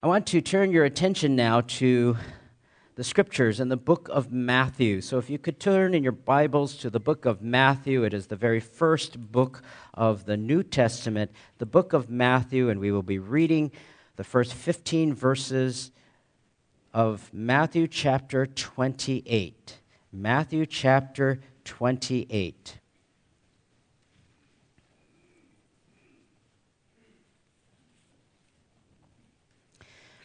I want to turn your attention now to the scriptures and the book of Matthew. So, if you could turn in your Bibles to the book of Matthew, it is the very first book of the New Testament, the book of Matthew, and we will be reading the first 15 verses of Matthew chapter 28. Matthew chapter 28.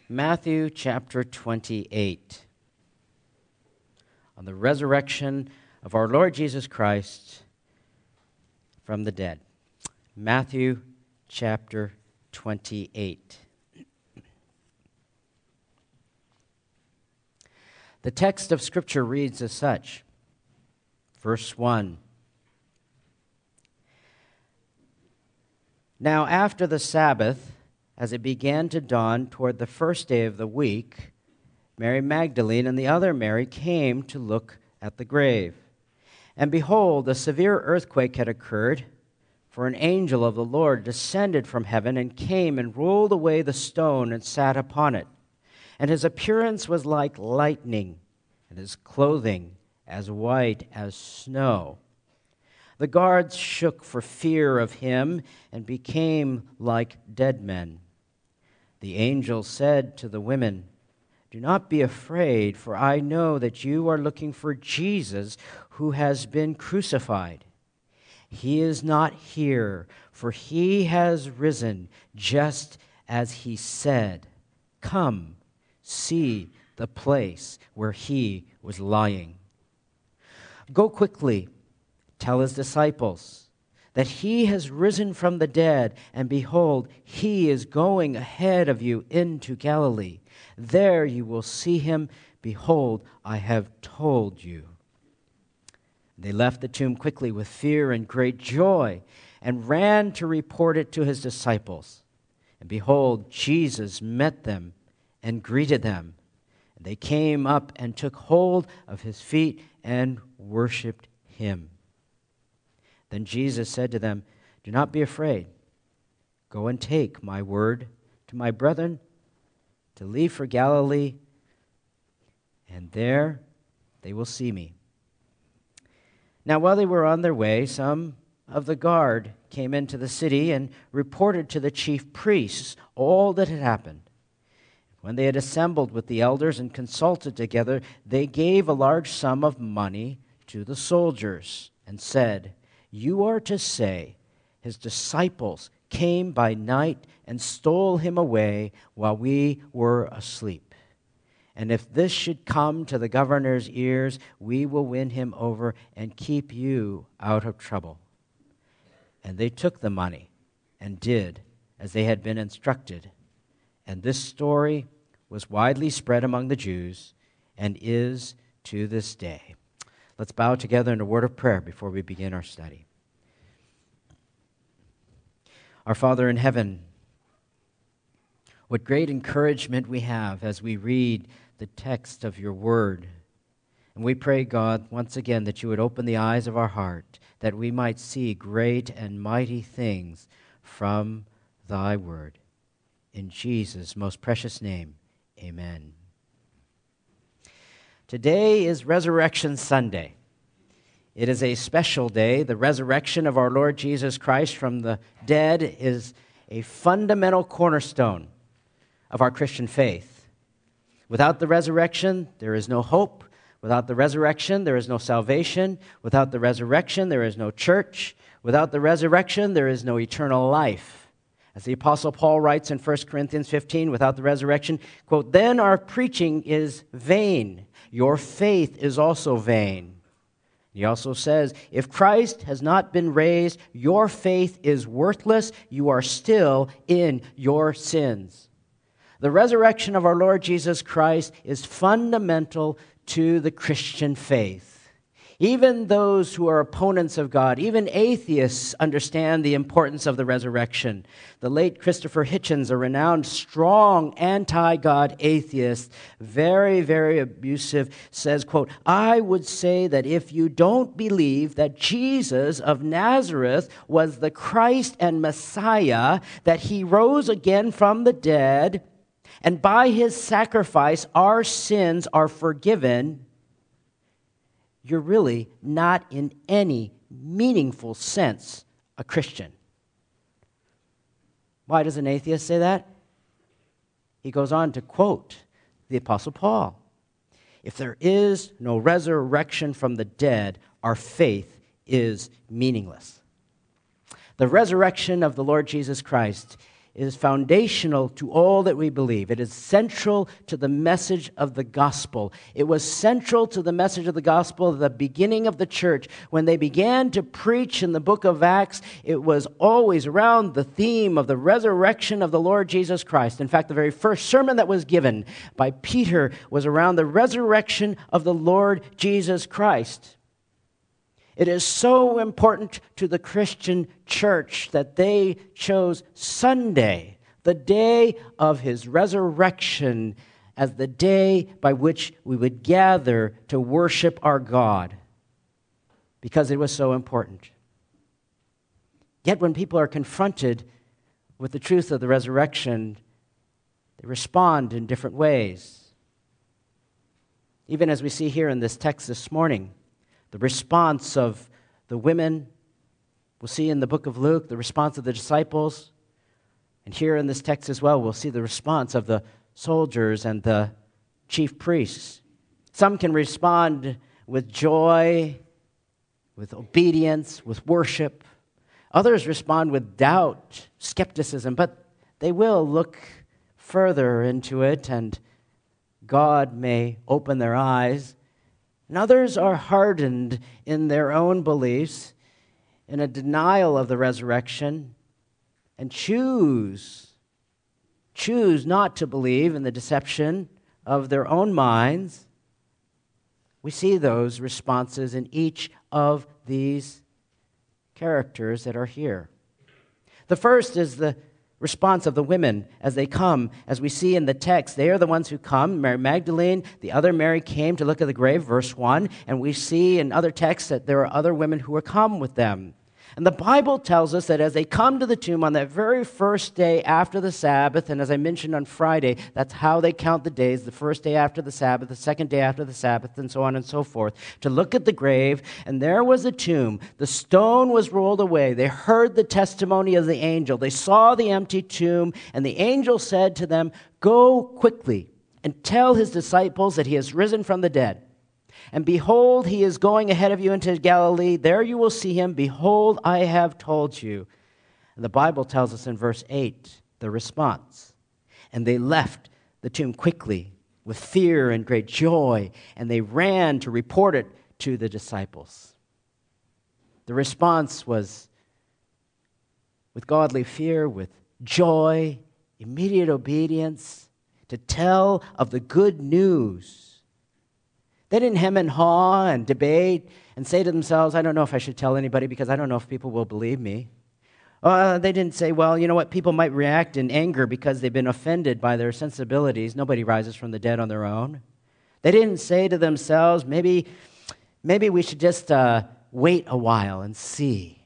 Matthew chapter 28. On the resurrection of our Lord Jesus Christ from the dead. Matthew chapter 28. The text of Scripture reads as such Verse 1. Now, after the Sabbath, as it began to dawn toward the first day of the week, Mary Magdalene and the other Mary came to look at the grave. And behold, a severe earthquake had occurred, for an angel of the Lord descended from heaven and came and rolled away the stone and sat upon it. And his appearance was like lightning, and his clothing as white as snow. The guards shook for fear of him and became like dead men. The angel said to the women, Do not be afraid, for I know that you are looking for Jesus who has been crucified. He is not here, for he has risen just as he said. Come, see the place where he was lying. Go quickly, tell his disciples that he has risen from the dead, and behold, he is going ahead of you into Galilee. There you will see him. Behold, I have told you. They left the tomb quickly with fear and great joy and ran to report it to his disciples. And behold, Jesus met them and greeted them. And they came up and took hold of his feet and worshiped him. Then Jesus said to them, Do not be afraid. Go and take my word to my brethren to leave for Galilee, and there they will see me. Now, while they were on their way, some of the guard came into the city and reported to the chief priests all that had happened. When they had assembled with the elders and consulted together, they gave a large sum of money to the soldiers and said, you are to say, His disciples came by night and stole him away while we were asleep. And if this should come to the governor's ears, we will win him over and keep you out of trouble. And they took the money and did as they had been instructed. And this story was widely spread among the Jews and is to this day. Let's bow together in a word of prayer before we begin our study. Our Father in heaven, what great encouragement we have as we read the text of your word. And we pray, God, once again, that you would open the eyes of our heart, that we might see great and mighty things from thy word. In Jesus' most precious name, amen. Today is Resurrection Sunday. It is a special day. The resurrection of our Lord Jesus Christ from the dead is a fundamental cornerstone of our Christian faith. Without the resurrection, there is no hope. Without the resurrection, there is no salvation. Without the resurrection, there is no church. Without the resurrection, there is no eternal life. As the Apostle Paul writes in 1 Corinthians 15, without the resurrection, quote, then our preaching is vain your faith is also vain. He also says, if Christ has not been raised, your faith is worthless. You are still in your sins. The resurrection of our Lord Jesus Christ is fundamental to the Christian faith. Even those who are opponents of God, even atheists, understand the importance of the resurrection. The late Christopher Hitchens, a renowned, strong, anti God atheist, very, very abusive, says, quote, I would say that if you don't believe that Jesus of Nazareth was the Christ and Messiah, that he rose again from the dead, and by his sacrifice our sins are forgiven, you're really not in any meaningful sense a Christian. Why does an atheist say that? He goes on to quote the Apostle Paul If there is no resurrection from the dead, our faith is meaningless. The resurrection of the Lord Jesus Christ is foundational to all that we believe. It is central to the message of the gospel. It was central to the message of the gospel at the beginning of the church. When they began to preach in the book of Acts, it was always around the theme of the resurrection of the Lord Jesus Christ. In fact, the very first sermon that was given by Peter was around the resurrection of the Lord Jesus Christ. It is so important to the Christian church that they chose Sunday, the day of his resurrection, as the day by which we would gather to worship our God, because it was so important. Yet, when people are confronted with the truth of the resurrection, they respond in different ways. Even as we see here in this text this morning the response of the women. We'll see in the book of Luke the response of the disciples. And here in this text as well, we'll see the response of the soldiers and the chief priests. Some can respond with joy, with obedience, with worship. Others respond with doubt, skepticism, but they will look further into it and God may open their eyes and others are hardened in their own beliefs, in a denial of the resurrection, and choose, choose not to believe in the deception of their own minds. We see those responses in each of these characters that are here. The first is the response of the women as they come, as we see in the text. They are the ones who come. Mary Magdalene, the other Mary came to look at the grave, verse 1. And we see in other texts that there are other women who are come with them. And the Bible tells us that as they come to the tomb on that very first day after the Sabbath, and as I mentioned on Friday, that's how they count the days the first day after the Sabbath, the second day after the Sabbath, and so on and so forth to look at the grave. And there was a tomb. The stone was rolled away. They heard the testimony of the angel. They saw the empty tomb, and the angel said to them, Go quickly and tell his disciples that he has risen from the dead. And behold, he is going ahead of you into Galilee. There you will see him. Behold, I have told you. And the Bible tells us in verse 8 the response. And they left the tomb quickly with fear and great joy, and they ran to report it to the disciples. The response was with godly fear, with joy, immediate obedience, to tell of the good news they didn't hem and haw and debate and say to themselves, I don't know if I should tell anybody because I don't know if people will believe me. Uh, they didn't say, well, you know what, people might react in anger because they've been offended by their sensibilities. Nobody rises from the dead on their own. They didn't say to themselves, maybe, maybe we should just uh, wait a while and see.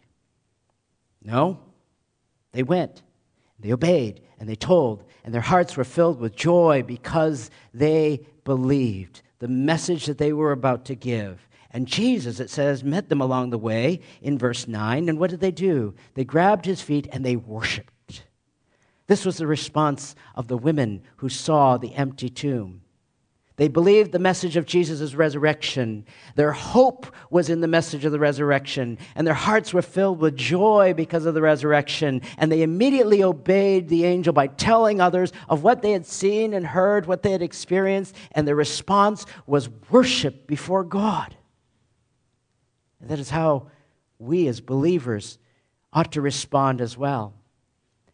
No, they went, they obeyed, and they told, and their hearts were filled with joy because they believed the message that they were about to give. And Jesus, it says, met them along the way in verse 9. And what did they do? They grabbed his feet and they worshiped. This was the response of the women who saw the empty tomb. They believed the message of Jesus' resurrection. Their hope was in the message of the resurrection, and their hearts were filled with joy because of the resurrection. And they immediately obeyed the angel by telling others of what they had seen and heard, what they had experienced, and their response was worship before God. And that is how we as believers ought to respond as well.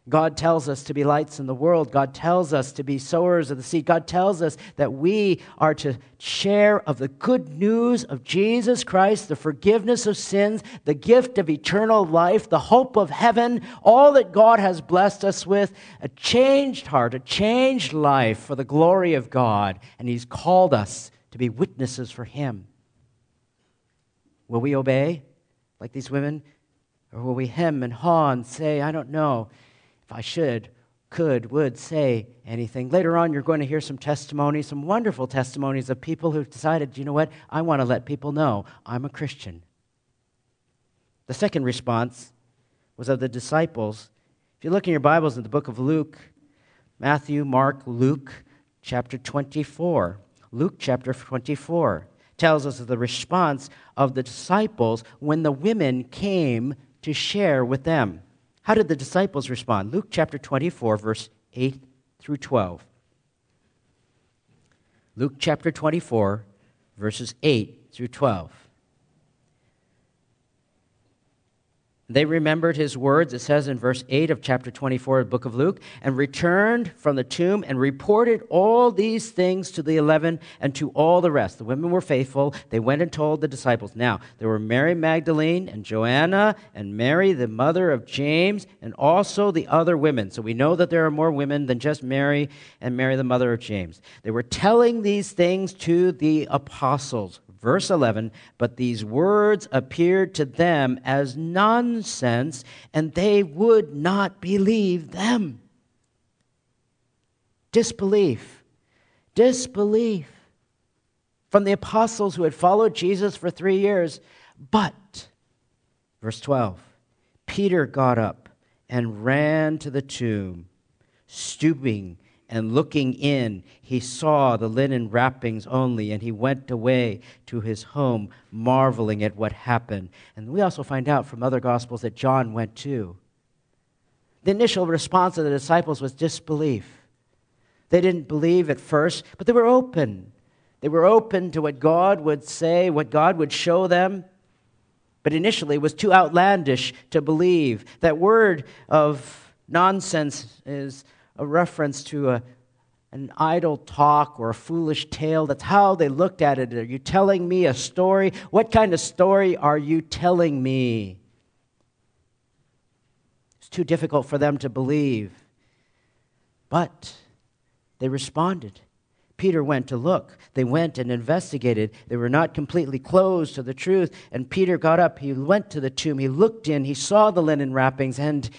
God tells us to be lights in the world. God tells us to be sowers of the seed. God tells us that we are to share of the good news of Jesus Christ, the forgiveness of sins, the gift of eternal life, the hope of heaven, all that God has blessed us with, a changed heart, a changed life for the glory of God. And He's called us to be witnesses for Him. Will we obey like these women? Or will we hem and haw and say, I don't know? If I should could, would say anything. Later on, you're going to hear some testimonies, some wonderful testimonies of people who've decided, you know what, I want to let people know I'm a Christian. The second response was of the disciples. If you look in your Bibles in the book of Luke, Matthew, Mark, Luke, chapter 24. Luke chapter 24 tells us of the response of the disciples when the women came to share with them. How did the disciples respond? Luke chapter 24, verse 8 through 12. Luke chapter 24, verses 8 through 12. They remembered his words, it says in verse 8 of chapter 24 of the book of Luke, and returned from the tomb and reported all these things to the eleven and to all the rest. The women were faithful. They went and told the disciples. Now, there were Mary Magdalene and Joanna and Mary, the mother of James, and also the other women. So we know that there are more women than just Mary and Mary, the mother of James. They were telling these things to the apostles. Verse 11, but these words appeared to them as nonsense, and they would not believe them. Disbelief. Disbelief from the apostles who had followed Jesus for three years. But, verse 12, Peter got up and ran to the tomb, stooping and looking in, he saw the linen wrappings only, and he went away to his home, marveling at what happened. And we also find out from other gospels that John went too. The initial response of the disciples was disbelief. They didn't believe at first, but they were open. They were open to what God would say, what God would show them. But initially, it was too outlandish to believe. That word of nonsense is a reference to a, an idle talk or a foolish tale. That's how they looked at it. Are you telling me a story? What kind of story are you telling me? It's too difficult for them to believe. But they responded. Peter went to look. They went and investigated. They were not completely closed to the truth. And Peter got up. He went to the tomb. He looked in. He saw the linen wrappings and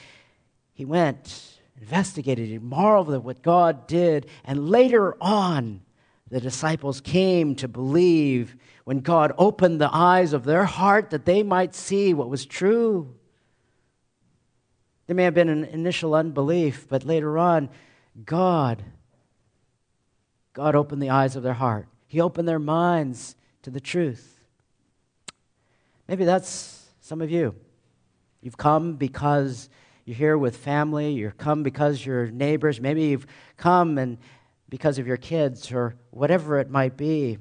he went investigated, he marveled at what God did. And later on, the disciples came to believe when God opened the eyes of their heart that they might see what was true. There may have been an initial unbelief, but later on, God, God opened the eyes of their heart. He opened their minds to the truth. Maybe that's some of you. You've come because you're here with family, you're come because you're neighbors, maybe you've come and because of your kids or whatever it might be.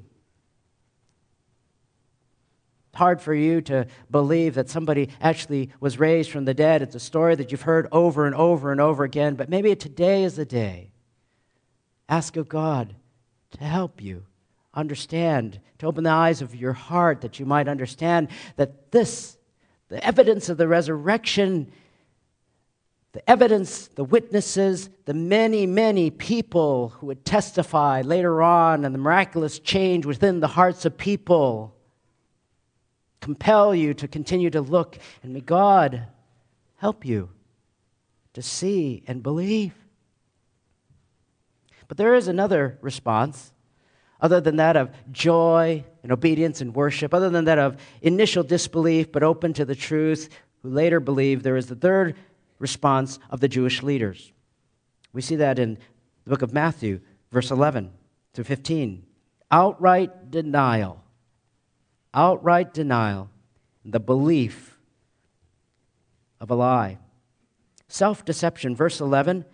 It's hard for you to believe that somebody actually was raised from the dead. It's a story that you've heard over and over and over again, but maybe today is the day. Ask of God to help you understand, to open the eyes of your heart that you might understand that this, the evidence of the resurrection, the evidence, the witnesses, the many, many people who would testify later on, and the miraculous change within the hearts of people compel you to continue to look, and may God help you to see and believe. But there is another response, other than that of joy and obedience and worship, other than that of initial disbelief but open to the truth, who later believe. There is the third response of the Jewish leaders. We see that in the book of Matthew, verse 11 through 15. Outright denial. Outright denial. The belief of a lie. Self deception. Verse 11.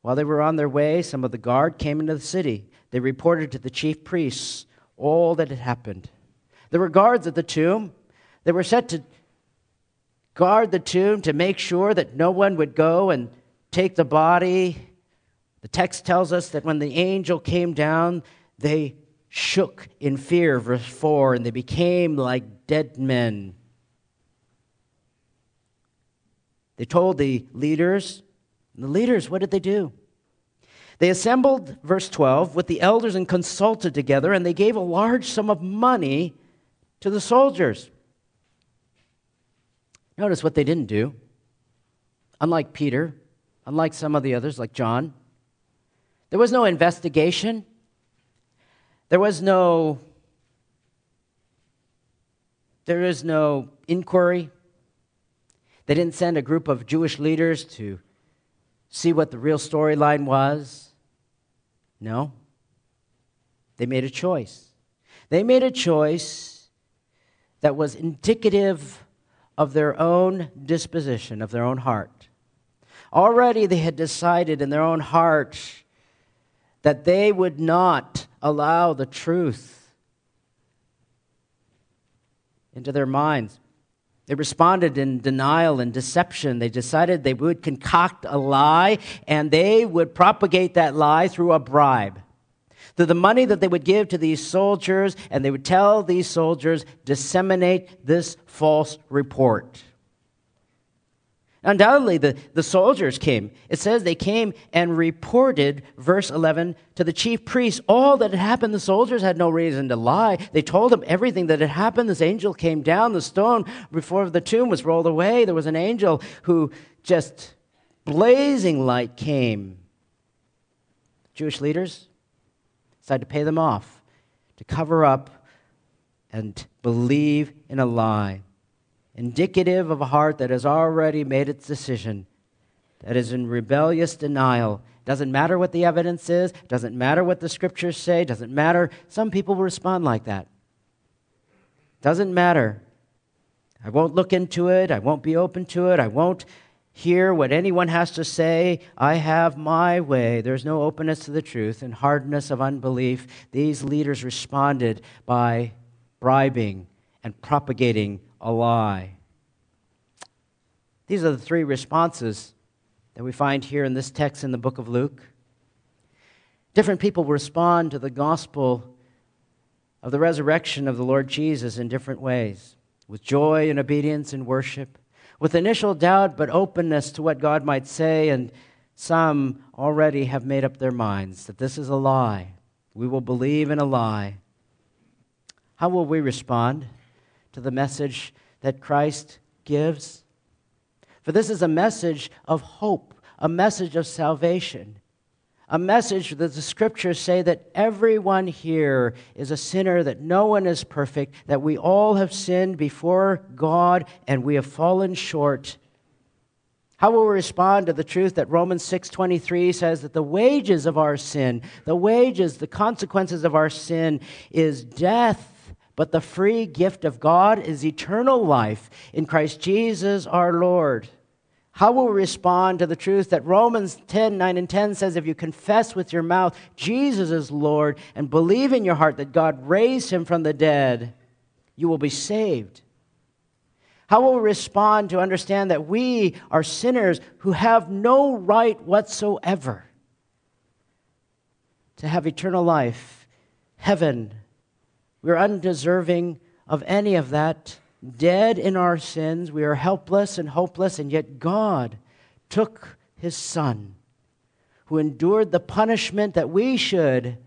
While they were on their way, some of the guard came into the city. They reported to the chief priests all that had happened. There were guards at the tomb. They were set to guard the tomb to make sure that no one would go and take the body. The text tells us that when the angel came down, they shook in fear, verse 4, and they became like dead men. They told the leaders, the leaders, what did they do? They assembled, verse 12, with the elders and consulted together, and they gave a large sum of money to the soldiers. Notice what they didn't do. Unlike Peter, unlike some of the others, like John. There was no investigation. There was no there is no inquiry. They didn't send a group of Jewish leaders to see what the real storyline was. No. They made a choice. They made a choice that was indicative of their own disposition, of their own heart. Already they had decided in their own heart that they would not allow the truth into their minds. They responded in denial and deception. They decided they would concoct a lie and they would propagate that lie through a bribe. Through the money that they would give to these soldiers, and they would tell these soldiers, disseminate this false report. Undoubtedly, the, the soldiers came. It says they came and reported, verse 11, to the chief priests all that had happened. The soldiers had no reason to lie. They told him everything that had happened. This angel came down, the stone before the tomb was rolled away. There was an angel who just blazing light came. Jewish leaders decided to pay them off, to cover up and believe in a lie indicative of a heart that has already made its decision, that is in rebellious denial. Doesn't matter what the evidence is, doesn't matter what the scriptures say, doesn't matter. Some people respond like that. Doesn't matter. I won't look into it, I won't be open to it, I won't hear what anyone has to say. I have my way. There's no openness to the truth and hardness of unbelief. These leaders responded by bribing and propagating a lie. These are the three responses that we find here in this text in the book of Luke. Different people respond to the gospel of the resurrection of the Lord Jesus in different ways with joy and obedience and worship, with initial doubt but openness to what God might say, and some already have made up their minds that this is a lie. We will believe in a lie. How will we respond? to the message that Christ gives. For this is a message of hope, a message of salvation, a message that the scriptures say that everyone here is a sinner, that no one is perfect, that we all have sinned before God and we have fallen short. How will we respond to the truth that Romans 6:23 says that the wages of our sin, the wages, the consequences of our sin is death? But the free gift of God is eternal life in Christ Jesus our Lord. How will we respond to the truth that Romans 10 9 and 10 says, if you confess with your mouth Jesus is Lord and believe in your heart that God raised him from the dead, you will be saved? How will we respond to understand that we are sinners who have no right whatsoever to have eternal life, heaven, we're undeserving of any of that. Dead in our sins, we are helpless and hopeless, and yet God took his Son, who endured the punishment that we should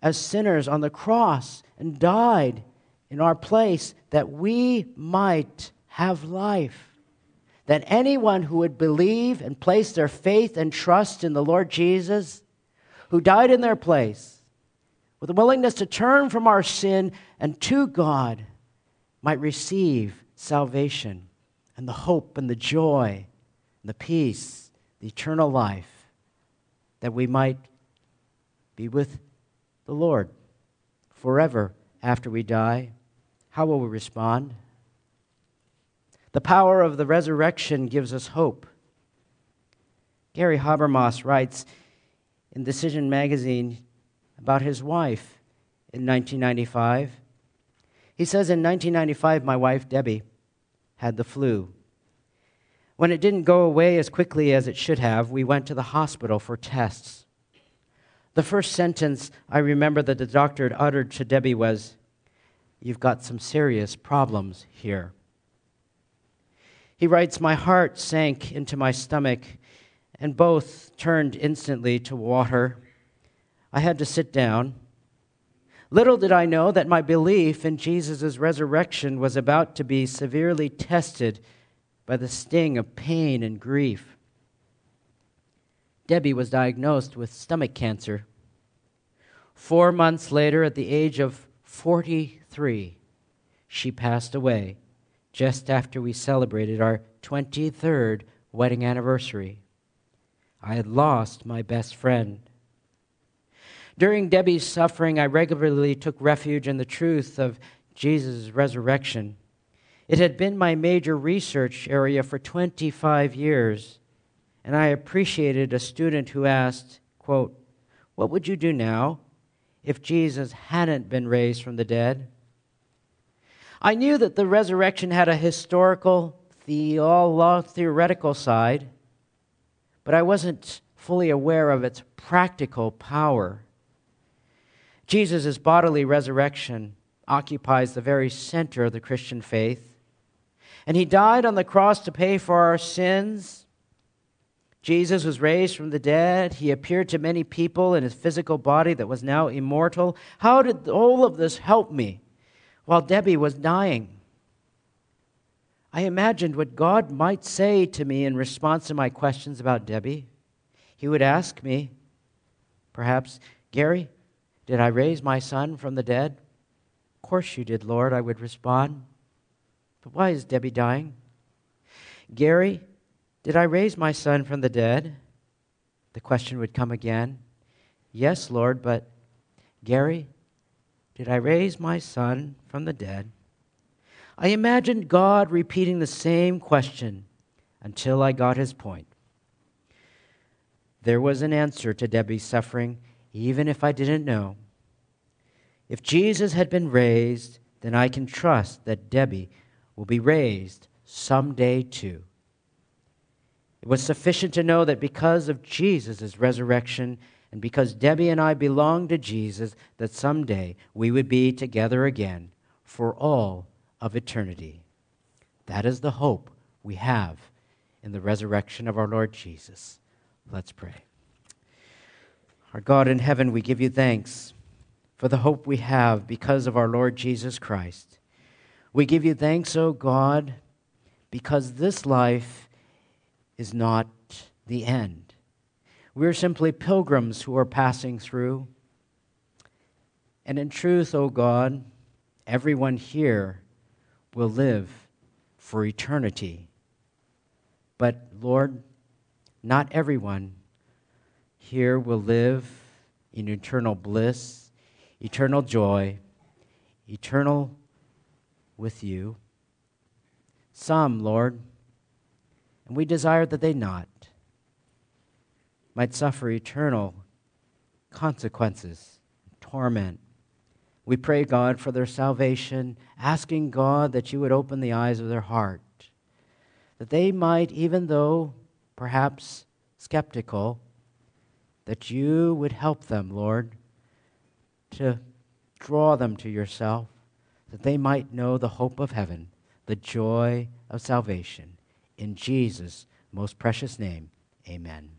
as sinners on the cross, and died in our place that we might have life. That anyone who would believe and place their faith and trust in the Lord Jesus, who died in their place, with a willingness to turn from our sin and to God, might receive salvation and the hope and the joy and the peace, the eternal life, that we might be with the Lord forever after we die. How will we respond? The power of the resurrection gives us hope. Gary Habermas writes in Decision Magazine about his wife in 1995. He says, In 1995, my wife, Debbie, had the flu. When it didn't go away as quickly as it should have, we went to the hospital for tests. The first sentence I remember that the doctor had uttered to Debbie was, You've got some serious problems here. He writes, My heart sank into my stomach, and both turned instantly to water. I had to sit down. Little did I know that my belief in Jesus' resurrection was about to be severely tested by the sting of pain and grief. Debbie was diagnosed with stomach cancer. Four months later, at the age of 43, she passed away just after we celebrated our 23rd wedding anniversary. I had lost my best friend. During Debbie's suffering, I regularly took refuge in the truth of Jesus' resurrection. It had been my major research area for 25 years, and I appreciated a student who asked, quote, What would you do now if Jesus hadn't been raised from the dead? I knew that the resurrection had a historical, theoretical side, but I wasn't fully aware of its practical power. Jesus' bodily resurrection occupies the very center of the Christian faith. And he died on the cross to pay for our sins. Jesus was raised from the dead. He appeared to many people in his physical body that was now immortal. How did all of this help me? while Debbie was dying. I imagined what God might say to me in response to my questions about Debbie. He would ask me, perhaps, Gary, did I raise my son from the dead? Of course you did, Lord, I would respond. But why is Debbie dying? Gary, did I raise my son from the dead? The question would come again. Yes, Lord, but Gary, did I raise my son from the dead? I imagined God repeating the same question until I got his point. There was an answer to Debbie's suffering, even if I didn't know. If Jesus had been raised, then I can trust that Debbie will be raised someday too. It was sufficient to know that because of Jesus' resurrection, and because Debbie and I belong to Jesus, that someday we would be together again for all of eternity. That is the hope we have in the resurrection of our Lord Jesus. Let's pray. Our God in heaven, we give you thanks for the hope we have because of our Lord Jesus Christ. We give you thanks, O oh God, because this life is not the end. We're simply pilgrims who are passing through. And in truth, O oh God, everyone here will live for eternity. But Lord, not everyone here will live in eternal bliss, eternal joy, eternal with you. Some, Lord, and we desire that they not might suffer eternal consequences, torment. We pray, God, for their salvation, asking God that you would open the eyes of their heart, that they might, even though perhaps skeptical, that you would help them, Lord, to draw them to yourself, that they might know the hope of heaven, the joy of salvation. In Jesus' most precious name, amen.